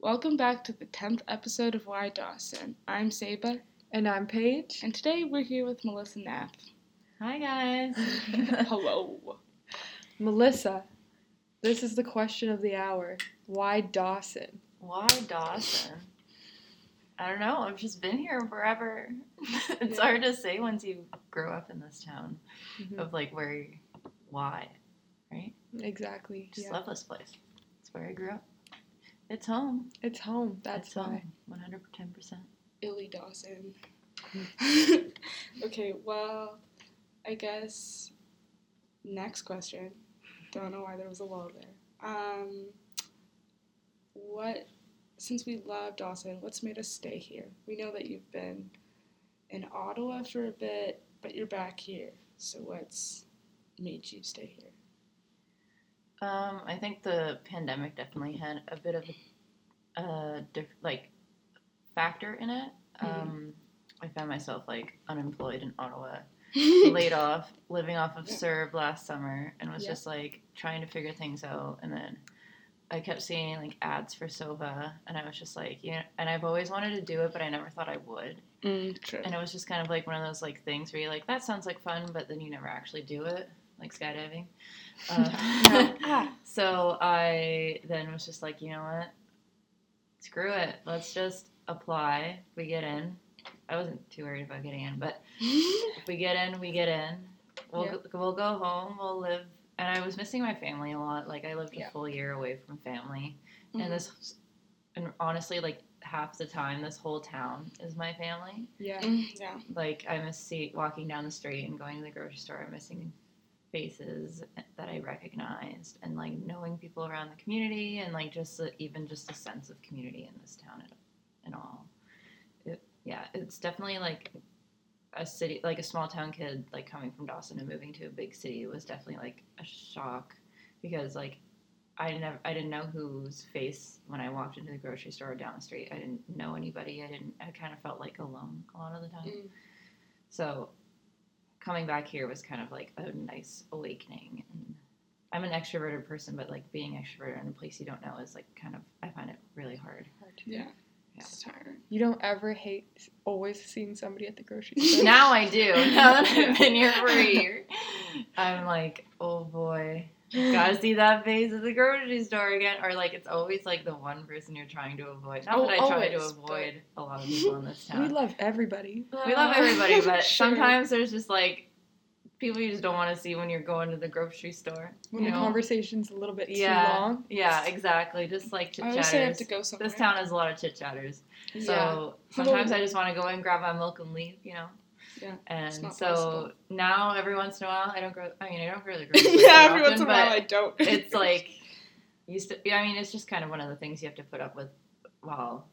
Welcome back to the 10th episode of Why Dawson. I'm Saba, And I'm Paige. and today we're here with Melissa Naef. Hi guys. Hello. Melissa, this is the question of the hour. Why Dawson? Why Dawson? I don't know. I've just been here forever. it's Yeah. hard to say once you grow up in this town Mhm. of like where, why, right? Exactly. Just yeah. love this place. It's where I grew up. It's home. It's home. That's it's why. home. One hundred ten percent. Illy Dawson. okay, well, I guess next question. Don't know why there was a wall there. Um, what, since we love Dawson, what's made us stay here? We know that you've been in Ottawa for a bit, but you're back here. So what's made you stay here? Um, I think the pandemic definitely had a bit of a, a diff- like factor in it. Mhm. Um, I found myself like unemployed in Ottawa laid off, living off of CERB last summer, and was Yeah. just like trying to figure things out. And then I kept seeing like ads for Sova, and I was just like, yeah. And I've always wanted to do it, but I never thought I would. Mm, true. And it was just kind of like one of those like things where you're like, that sounds like fun, but then you never actually do it, like skydiving. Uh, so I then was just like, you know what? Screw it. Let's just apply. We get in. I wasn't too worried about getting in, but if we get in, we get in. We'll Yeah. go, we'll go home. We'll live. And I was missing my family a lot. Like I lived a Yeah. full year away from family, Mhm. and this, and honestly, like half the time, this whole town is my family. Yeah. Mm, yeah. Like I miss see, walking down the street and going to the grocery store. I'm missing faces that I recognized, and like knowing people around the community, and like just the, even just a sense of community in this town and, and all. It, yeah, it's definitely like a city, like a small town kid, like coming from Dawson and moving to a big city was definitely like a shock because like I never, I didn't know whose face when I walked into the grocery store down the street. I didn't know anybody. I didn't. I kind of felt like alone a lot of the time. Mm. So coming back here was kind of like a nice awakening. And I'm an extroverted person, but like being extroverted in a place you don't know is like kind of I find it really hard. Yeah. Yeah. It's tiring. You don't ever hate always seeing somebody at the grocery store. now I do. Now that I've been here for a year, I'm like, oh boy. Gotta see that face at the grocery store again, or like it's always like the one person you're trying to avoid. Not Oh, that I try to avoid a lot of people in this town. we love everybody. We love everybody, but Sure. sometimes there's just like people you just don't want to see when you're going to the grocery store. When the know? conversation's a little bit yeah, too long. Yeah, exactly. Just like chit I I have chatters. to go somewhere. This town has a lot of chit chatters. Yeah. So sometimes I just want to go and grab my milk and leave, you know. Yeah, And not so possible. now every once in a while I don't grow. I mean I don't really grow. yeah, every once in a while I but don't. it's like used to. I mean it's just kind of one of the things you have to put up with while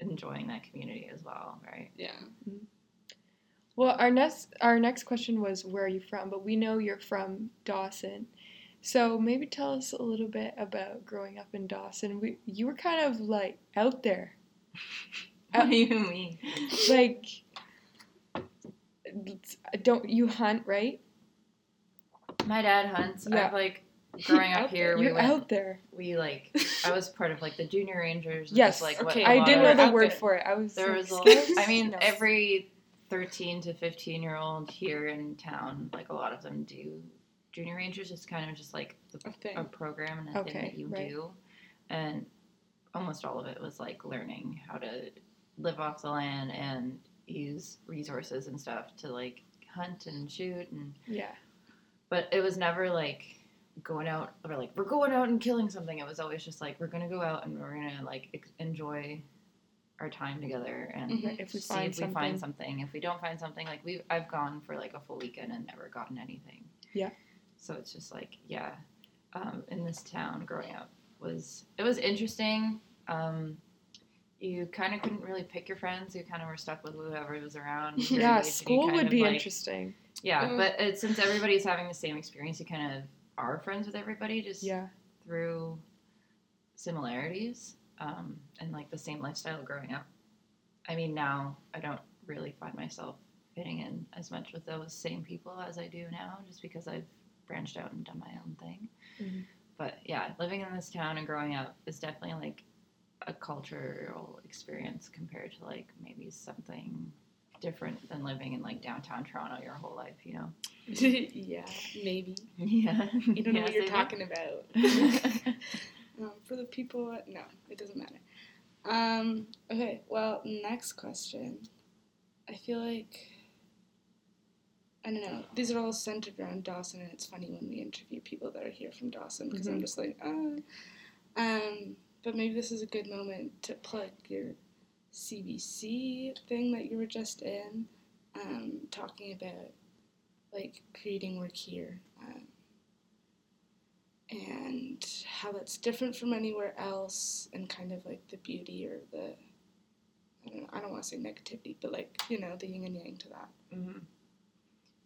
enjoying that community as well, right? yeah. Mm-hmm. Well, our next our next question was where are you from? But we know you're from Dawson. So maybe tell us a little bit about growing up in Dawson. We you were kind of like out there. What do you mean? Like don't you hunt, right? My dad hunts. Yeah. I've like growing up here. We You're went. out there. We like. I was part of like the junior rangers. Yes. is, like Okay. what a I didn't know the word there. for it. I was There like, was a. "Scouts?" I mean, No. every thirteen to fifteen year old here in town, like a lot of them do. Junior rangers is kind of just like the, A a program and a Okay, thing that you right. do, and almost all of it was like learning how to live off the land and use resources and stuff to like hunt and shoot and Yeah. but it was never like going out or like we're going out and killing something it was always just like we're gonna go out and we're gonna like ex- enjoy our time together and Mhm. If we see find if we something. find something if we don't find something like we i've gone for like a full weekend and never gotten anything Yeah. so it's just like yeah um, in this town growing up was it was interesting um, you kind of couldn't really pick your friends you kind of were stuck with whoever was around Yeah, age, school would be like, interesting. yeah, Mm. but it, since everybody's having the same experience, you kind of are friends with everybody just Yeah. through similarities um, and like the same lifestyle growing up. I mean, now I don't really find myself fitting in as much with those same people as I do now, just because I've branched out and done my own thing. Mhm. But yeah, living in this town and growing up is definitely like a cultural experience compared to like maybe something different than living in like downtown Toronto your whole life, you know? yeah, maybe. Yeah. You don't know Yeah, what you're say that. talking about. um, for the people, no, it doesn't matter. Um, okay, well, next question. I feel like I don't know. These are all centered around Dawson, and it's funny when we interview people that are here from Dawson because I'm Mhm. just like, oh. Um, but maybe this is a good moment to plug your CBC thing that you were just in, um, talking about like creating work here. Um, and how that's different from anywhere else, and kind of like the beauty or the I don't know, I don't want to say negativity, but like you know the yin and yang to that. hmm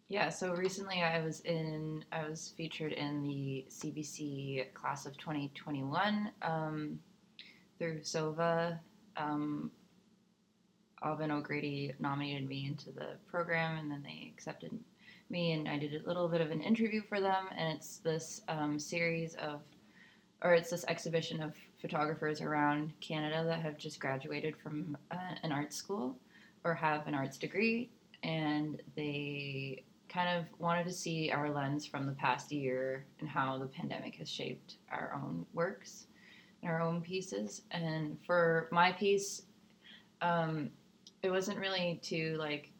Yeah, so recently I was in, I was featured in the CBC class of 2021 um, through SOVA. Um, Alvin O'Grady nominated me into the program, and then they accepted me, and I did a little bit of an interview for them. And it's this um, series of, or it's this exhibition of photographers around Canada that have just graduated from uh, an art school or have an arts degree, and they kind of wanted to see our lens from the past year and how the pandemic has shaped our own works our own pieces. And for my piece, um, it wasn't really too like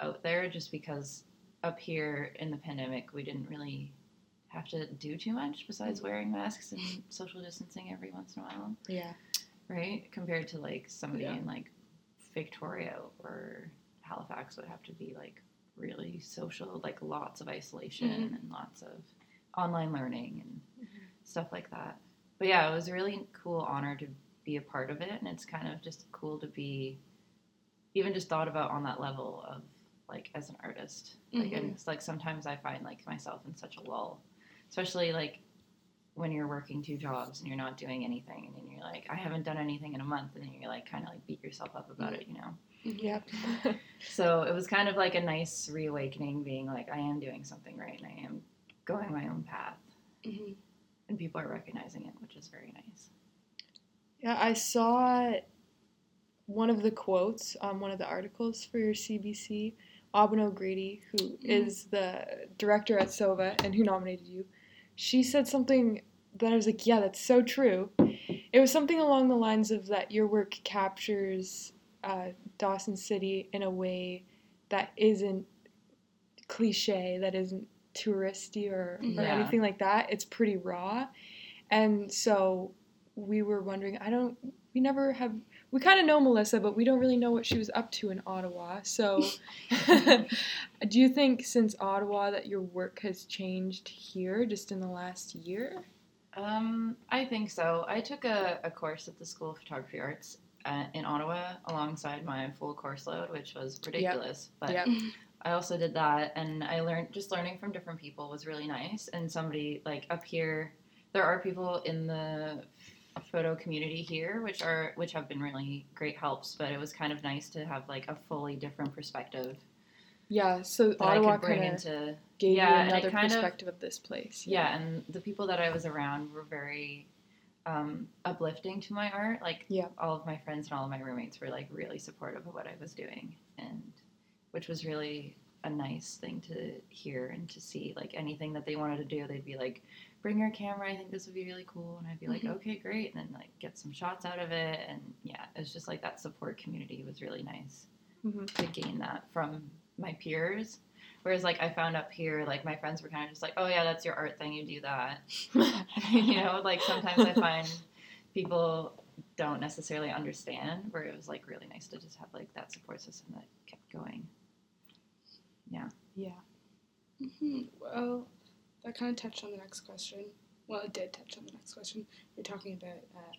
out there just because up here in the pandemic we didn't really have to do too much besides wearing masks and social distancing every once in a while Yeah. right? Compared to like somebody Yeah. in like Victoria or Halifax would have to be like really social, like lots of isolation Mhm. and lots of online learning and stuff like that. But yeah, it was a really cool honor to be a part of it, and it's kind of just cool to be even just thought about on that level of like as an artist. Like, and Mhm. it's like sometimes I find like myself in such a lull, especially like when you're working two jobs and you're not doing anything and you're like i haven't done anything in a month and then you're like kind of like beat yourself up about it you know Yep. so it was kind of like a nice reawakening being like i am doing something right and i am going my own path hmm and people are recognizing it which is very nice Yeah, I saw one of the quotes on one of the articles for your CBC. Aubin O'Grady, who is Mhm. the director at SOVA and who nominated you, she said something that I was like, yeah, that's so true. It was something along the lines of that your work captures uh, Dawson City in a way that isn't cliche, that isn't touristy or, or Yeah. anything like that. It's pretty raw. And so we were wondering, I don't, we never have, we kind of know Melissa, but we don't really know what she was up to in Ottawa. So do you think since Ottawa that your work has changed here just in the last year? um, i think so i took a, a course at the school of photography arts uh, in ottawa alongside my full course load which was ridiculous but Yep. I also did that, and I learned just learning from different people was really nice. And somebody like up here, there are people in the photo community here, which are which have been really great helps. But it was kind of nice to have like a fully different perspective Yeah, so that Ottawa I could bring into. gave yeah, you another kind of- perspective of, this place. Yeah, and the people that I was around were very um, uplifting to my art. Like Yeah. all of my friends and all of my roommates were like really supportive of what I was doing, and which was really a nice thing to hear and to see. Like anything that they wanted to do, they'd be like, "Bring your camera. I think this would be really cool." And I'd be like, Mhm. "Okay, great." And then like get some shots out of it, and yeah, it's just like that support community was really nice Mhm. to gain that from my peers. Whereas like I found up here, like my friends were kind of just like, "Oh yeah, that's your art thing. You do that." you know, like sometimes I find people don't necessarily understand. Where it was like really nice to just have like that support system that kept going. Yeah. hmm Well, that kind of touched on the next question. Well, it did touch on the next question. You're talking about uh,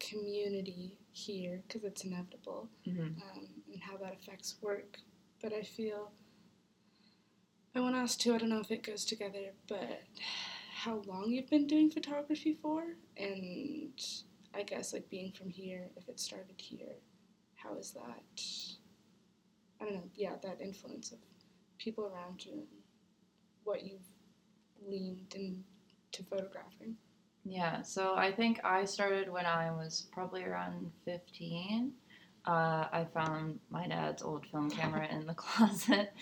community here because it's inevitable Mm-hmm. um, and how that affects work. But I feel I want to ask too. I don't know if it goes together, but how long you've been doing photography for, and I guess like being from here, if it started here, how is that? I don't know. Yeah, that influence of people around you what you've leaned into photographing. Yeah, so I think I started when I was probably around 15. Uh, I found my dad's old film camera in the closet,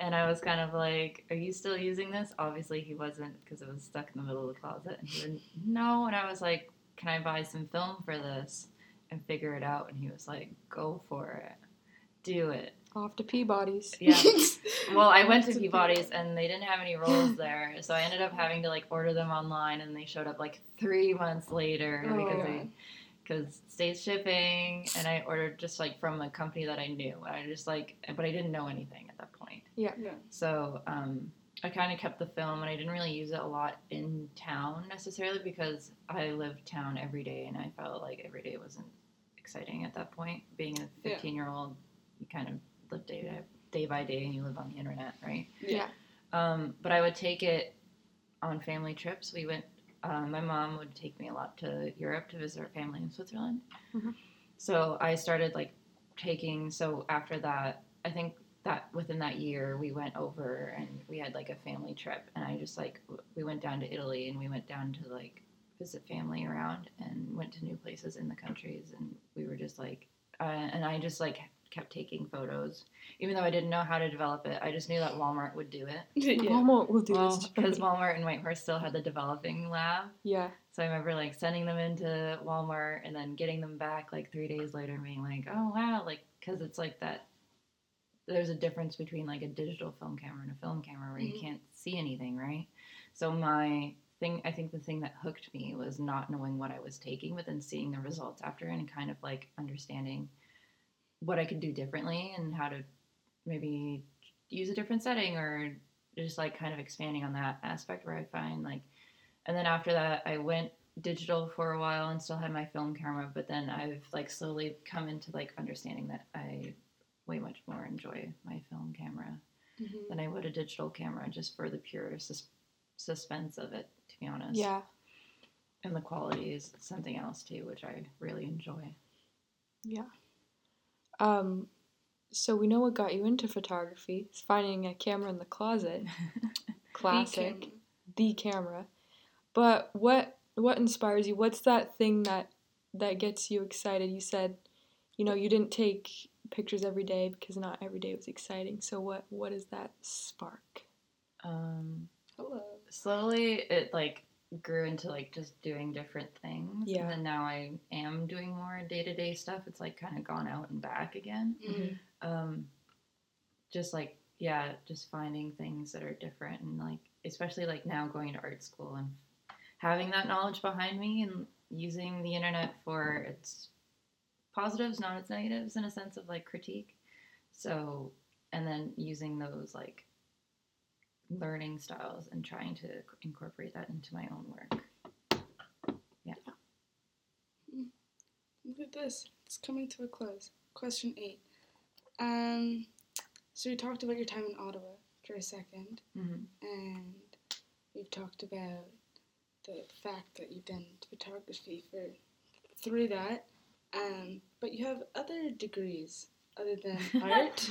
and I was kind of like, Are you still using this? Obviously, he wasn't because it was stuck in the middle of the closet. And he No. And I was like, Can I buy some film for this and figure it out? And he was like, Go for it. Do it. Off to Peabody's. Yeah. Well, I went to To Peabody's and they didn't have any rolls there, so I ended up having to like order them online, and they showed up like three months later Oh, because God. they because state shipping, and I ordered just like from a company that I knew. I just like, but I didn't know anything at that point, Yeah. yeah. so um, I kind of kept the film, and I didn't really use it a lot in town necessarily because I lived town every day, and I felt like every day wasn't exciting at that point. Being a Yeah. 15 year old, you kind of live day to day by day, and you live on the internet, right? Yeah. Um, but I would take it on family trips. We went. Um, my mom would take me a lot to Europe to visit her family in Switzerland. Mhm. So I started like taking. So after that, I think that within that year we went over and we had like a family trip, and I just like w- we went down to Italy and we went down to like visit family around and went to new places in the countries, and we were just like, uh, and I just like kept taking photos even though I didn't know how to develop it, I just knew that Walmart would do it. yeah. Walmart will do Well, this. because Walmart and Whitehorse still had the developing lab. yeah. So I remember like sending them into Walmart and then getting them back like three days later and being like, oh wow, like because it's like that. There's a difference between like a digital film camera and a film camera where Mhm. you can't see anything, right? So my thing, I think the thing that hooked me was not knowing what I was taking, but then seeing the results after and kind of like understanding what I could do differently and how to maybe use a different setting or just like kind of expanding on that aspect where I find like and then after that I went digital for a while and still had my film camera but then I've like slowly come into like understanding that I way much more enjoy my film camera Mhm. than I would a digital camera just for the pure sus- suspense of it to be honest Yeah. and the quality is something else too which I really enjoy Yeah. Um, so we know what got you into photography. It's finding a camera in the closet. Classic. camera. The camera. But what what inspires you? What's that thing that that gets you excited? You said, you know, you didn't take pictures every day because not every day was exciting. So what what is that spark? um Hello. slowly it like grew into like just doing different things Yeah. and now i am doing more day-to-day stuff it's like kind of gone out and back again Mhm. um just like yeah just finding things that are different and like especially like now going to art school and having that knowledge behind me and using the internet for its positives not its negatives in a sense of like critique so and then using those like learning styles and trying to incorporate that into my own work Yeah. Look at this. It's coming to a close. Question eight. Um, so we talked about your time in Ottawa for a second, mm-hmm. and we've talked about the fact that you've done photography for through that. Um, but you have other degrees other than art.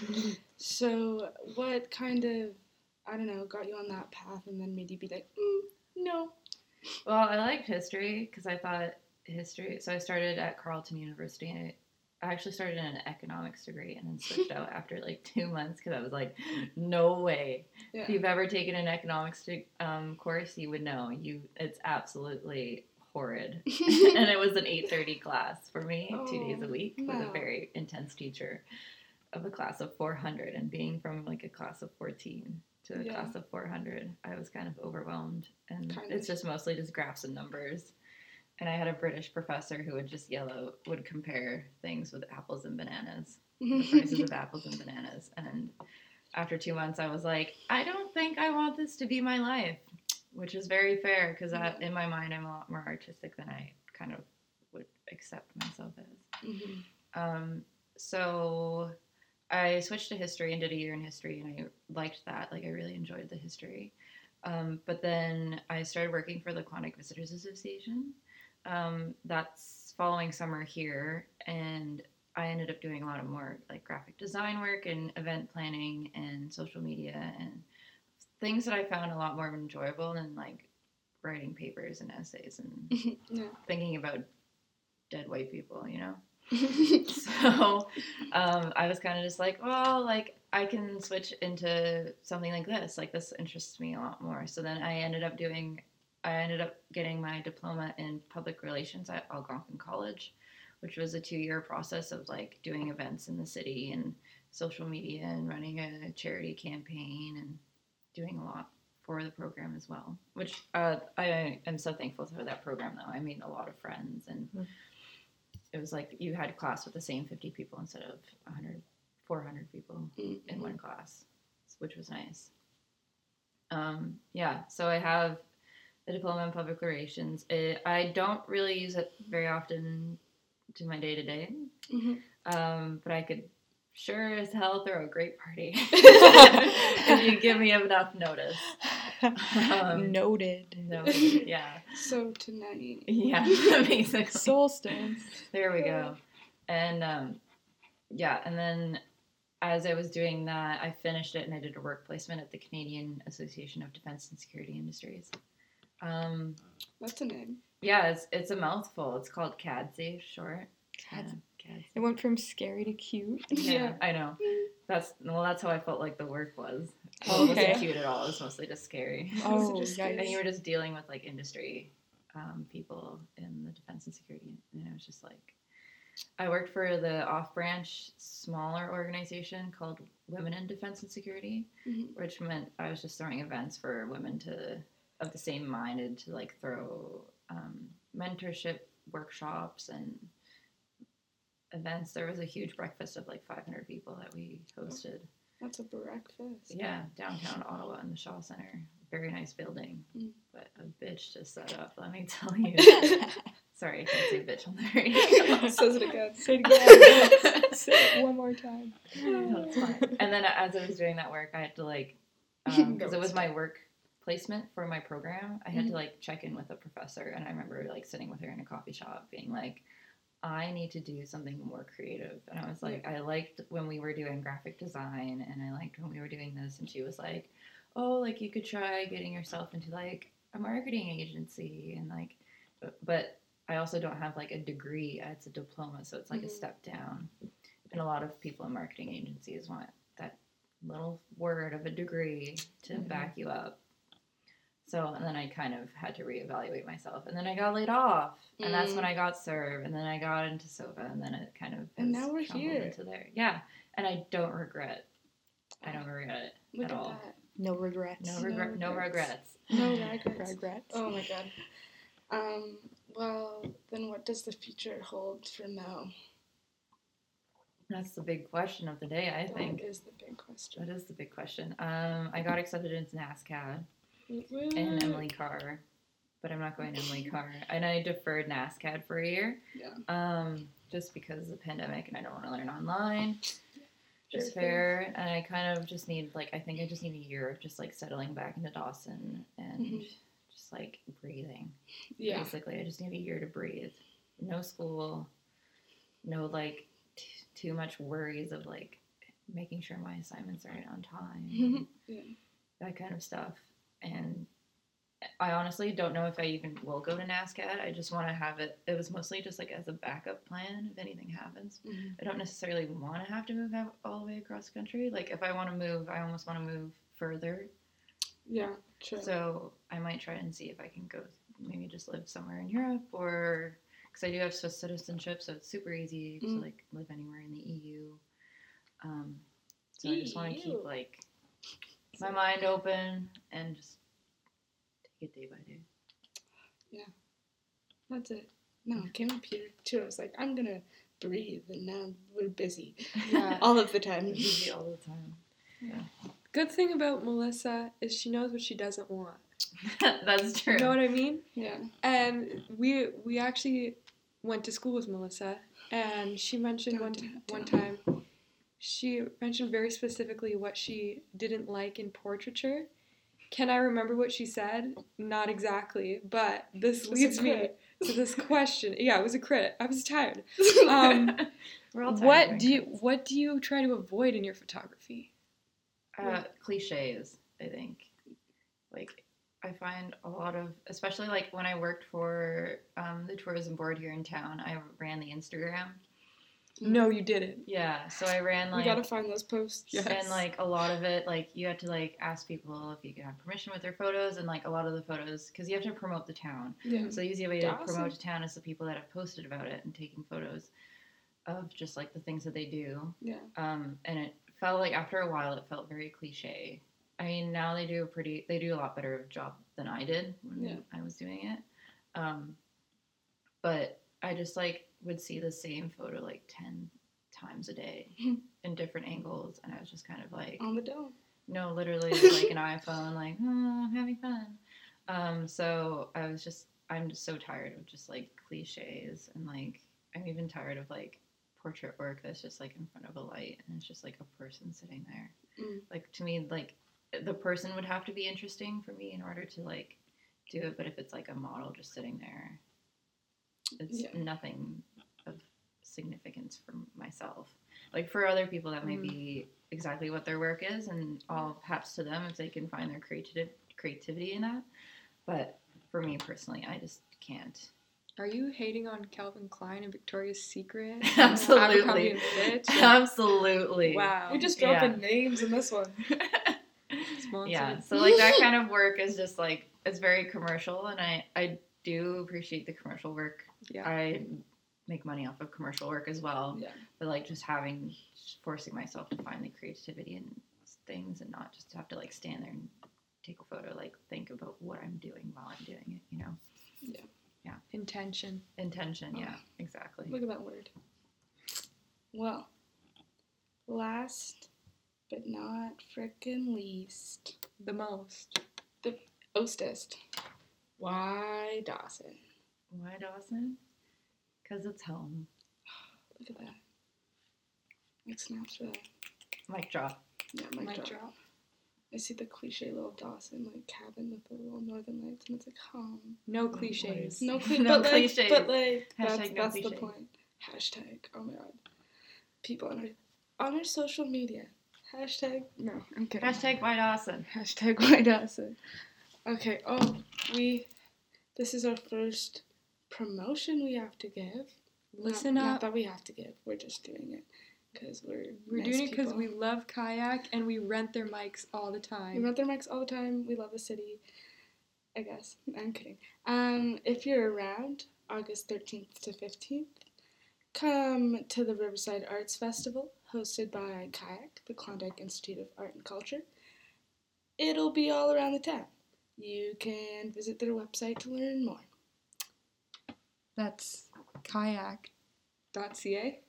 so what kind of I don't know got you on that path, and then made you be like, mm, no. Well, I liked history because I thought history. So I started at Carleton University. And I actually started in an economics degree and then switched out after like two months because I was like, no way. Yeah. If you've ever taken an economics de- um, course, you would know. You, it's absolutely horrid. and it was an 8:30 class for me, two days a Oh, week with a very intense teacher of a class of 400 and being from like a class of 14 to a Yeah. class of 400 i was kind of overwhelmed and Kind it's of. just mostly just graphs and numbers and i had a british professor who would just yell out would compare things with apples and bananas the prices of apples and bananas and after two months i was like i don't think i want this to be my life which is very fair because in my mind i'm a lot more artistic than i kind of would accept myself as Mhm. um, so I switched to history and did a year in history, and I liked that. Like, I really enjoyed the history. Um, but then I started working for the Klondike Visitors Association. Um, that's following summer here, and I ended up doing a lot of more like graphic design work and event planning and social media and things that I found a lot more enjoyable than like writing papers and essays and yeah. thinking about dead white people, you know. so um, I was kind of just like, well, like I can switch into something like this. Like this interests me a lot more. So then I ended up doing, I ended up getting my diploma in public relations at Algonquin College, which was a two-year process of like doing events in the city and social media and running a charity campaign and doing a lot for the program as well. Which uh, I am so thankful for that program though. I made a lot of friends and. Mm. It was like you had class with the same 50 people instead of 100, 400 people in Mhm. one class, which was nice. Um, yeah, so I have a diploma in public relations. It, I don't really use it very often to my day to day, Mhm. um, but I could sure as hell throw a great party if you give me enough notice. Um, Noted. No, yeah, So tonight. yeah, basically. Soulstones. There we go. And um, yeah, and then as I was doing that, I finished it and I did a work placement at the Canadian Association of Defense and Security Industries. Um, That's a name. yeah, it's it's a mouthful. It's called CADSAFE short. CADSAFE. Yeah, CADSAFE. It went from scary to cute. Yeah, Yeah. I know. That's well, that's how I felt like the work was. It okay. wasn't cute at all. It was mostly just scary. Oh, just yikes. And you were just dealing with like industry um, people in the defense and security, and it was just like I worked for the off-branch smaller organization called Women in Defense and Security, Mhm. which meant I was just throwing events for women to of the same minded to like throw um, mentorship workshops and events. There was a huge breakfast of like 500 people that we hosted. That's a breakfast. Yeah, downtown Ottawa in the Shaw Center. Very nice building, Mm. but a bitch to set up. Let me tell you. Sorry, I can't say bitch on the radio. Says it again. Say it again. Say it one more time. No. And then as I was doing that work, I had to like, because No, it was my work placement for my program. I had Mhm. to like check in with a professor, and I remember like sitting with her in a coffee shop, being like, I need to do something more creative. And I was like, I liked when we were doing graphic design, and I liked when we were doing this. And she was like, Oh, like you could try getting yourself into like a marketing agency, and like, but- I also don't have like a degree. It's a diploma, so it's like a Mhm. step down. And a lot of people in marketing agencies want that little word of a degree to Mhm. back you up. So, and then I kind of had to reevaluate myself. And then I got laid off. And that's when Mm. I got served. And then I got into SOVA. And then it kind of. And now we're tumbled here. Into there. Yeah. And I don't regret. I don't regret it. Look at at all. that. No regrets. No, No regret. No regrets. regrets. No regrets. Regrets. Oh my god. Um. Well, then what does the future hold for Mel? That's the big question of the day, I think. That is the big question. That is the big question. Um, I got accepted into NSCAD. And Emily Carr, but I'm not going to Emily Carr. And I deferred NSCAD for a year, Yeah. um, just because of the pandemic, and I don't want to learn online. Just Very fair, and I kind of just need like I think I just need a year of just like settling back into Dawson and Mhm. just like breathing. Yeah. Basically, I just need a year to breathe. No school, no like t- too much worries of like making sure my assignments are on time Yeah. that kind of stuff. And I honestly don't know if I even will go to NSCAD. I just want to have it. It was mostly just like as a backup plan if anything happens. Mhm. I don't necessarily want to have to move out all the way across the country. Like if I want to move, I almost want to move further. Yeah. True. So I might try and see if I can go, maybe just live somewhere in Europe or because I do have Swiss citizenship, so it's super easy to Mm. like live anywhere in the EU. Um, so I just want to keep like my mind open and just take it day by day. Yeah. That's it. No, I came up here too. I was like, I'm gonna breathe, and now we're busy Yeah. all of the time. Busy all the time. Yeah. Good thing about Melissa is she knows what she doesn't want. That's true. You know what I mean? Yeah. And we we actually went to school with Melissa, and she mentioned one Dun, dun, one time. She mentioned very specifically what she didn't like in portraiture. Can I remember what she said? Not exactly, but this It was a leads me to this question. Yeah, it was a crit. I was tired. Um, We're all tired what do you crits. what do you try to avoid in your photography? Uh, cliches, I think. Like I find a lot of, especially like when I worked for um, the tourism board here in town, I ran the Instagram. No, you didn't. Yeah, so I ran like gotta find those posts. Yes. and like a lot of it like you had to like ask people if you could have permission with their photos and like a lot of the photos because you have to promote the town Yeah. so the easy way to Awesome. promote a town is the people that have posted about it and taking photos of just like the things that they do Yeah. um, and it felt like after a while it felt very cliche i mean now they do a pretty they do a lot better job than i did when Yeah. i was doing it um, but i just like would see the same photo like 10 times a day in different angles and i was just kind of like On the dome. no, literally like an iPhone, like, oh, I'm having fun. Um, so I was just, I'm just so tired of just like cliches and like, I'm even tired of like portrait work that's just like in front of a light and it's just like a person sitting there. Mm. Like to me, like the person would have to be interesting for me in order to like do it. But if it's like a model just sitting there, it's Yeah. nothing significance for myself. Like for other people, that may Mm. be exactly what their work is, and all haps to them if they can find their creative creativity in that. But for me personally, I just can't. Are you hating on Calvin Klein and Victoria's Secret? Absolutely. And Fitch? Absolutely. Wow. We just Yeah. dropping names in this one. Yeah. So like that kind of work is just like it's very commercial, and I I do appreciate the commercial work. Yeah. I make money off of commercial work as well. Yeah. But like just having forcing myself to find the creativity in things and not just have to like stand there and take a photo. Like think about what I'm doing while I'm doing it. You know, Yeah. Yeah. Intention. intention. Yeah, oh. exactly. Look at that word. Well, last but not frickin' least, The most. The ostest. Why Dawson? Why Dawson? Because it's home. Look at that. Like snaps for that. Mic drop. Yeah, mic, Mic drop. drop. I see the cliche little Dawson like cabin with the little northern lights, and it's like home. No cliches. No, cli- No but like, cliches. but like that's no that's the point. Hashtag. Oh my god. People on our on our social media. Hashtag. No, I'm kidding. Hashtag Why Dawson. Hashtag why Dawson. Okay. Oh, we. This is our first promotion we have to give. Listen not, up. Not that we have to give. We're just doing it because we're. We're nice doing it because we love KIAC and we rent their mics all the time. We rent their mics all the time. We love the city. I guess. I'm kidding. Um, if you're around August 13th to 15th, come to the Riverside Arts Festival hosted by KIAC, the Klondike Institute of Art and Culture. It'll be all around the town. You can visit their website to learn more. That's kiac.ca.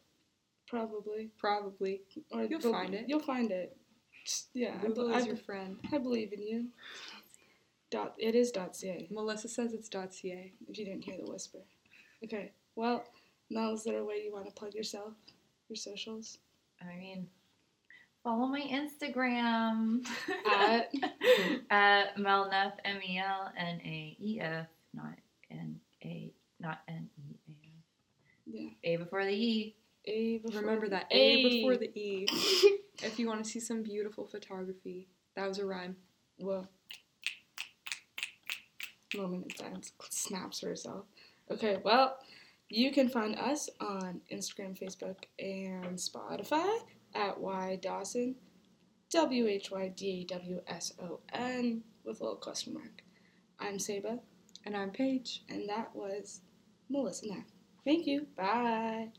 Probably. Probably. Or You'll find it. You'll find it. Just- Yeah, I, Google be- is I, your friend. I believe in you. Dot. It is dot .ca. Melissa says it's .ca. if you didn't hear the whisper. Okay, well, Mel, is there a way you want to plug yourself, your socials? I mean, follow my Instagram At? at Melnaef M E L N A E F, not N A, not N E A F. Yeah. A before the E. A before Remember that A. A before the E. if you want to see some beautiful photography, that was a rhyme. Well, moment of silence snaps for herself. Okay, well, you can find us on Instagram, Facebook, and Spotify at Why Dawson, W H Y D A W S O N, with a little question mark. I'm Saba, And I'm Paige. and that was Melissa. Thank you. Bye.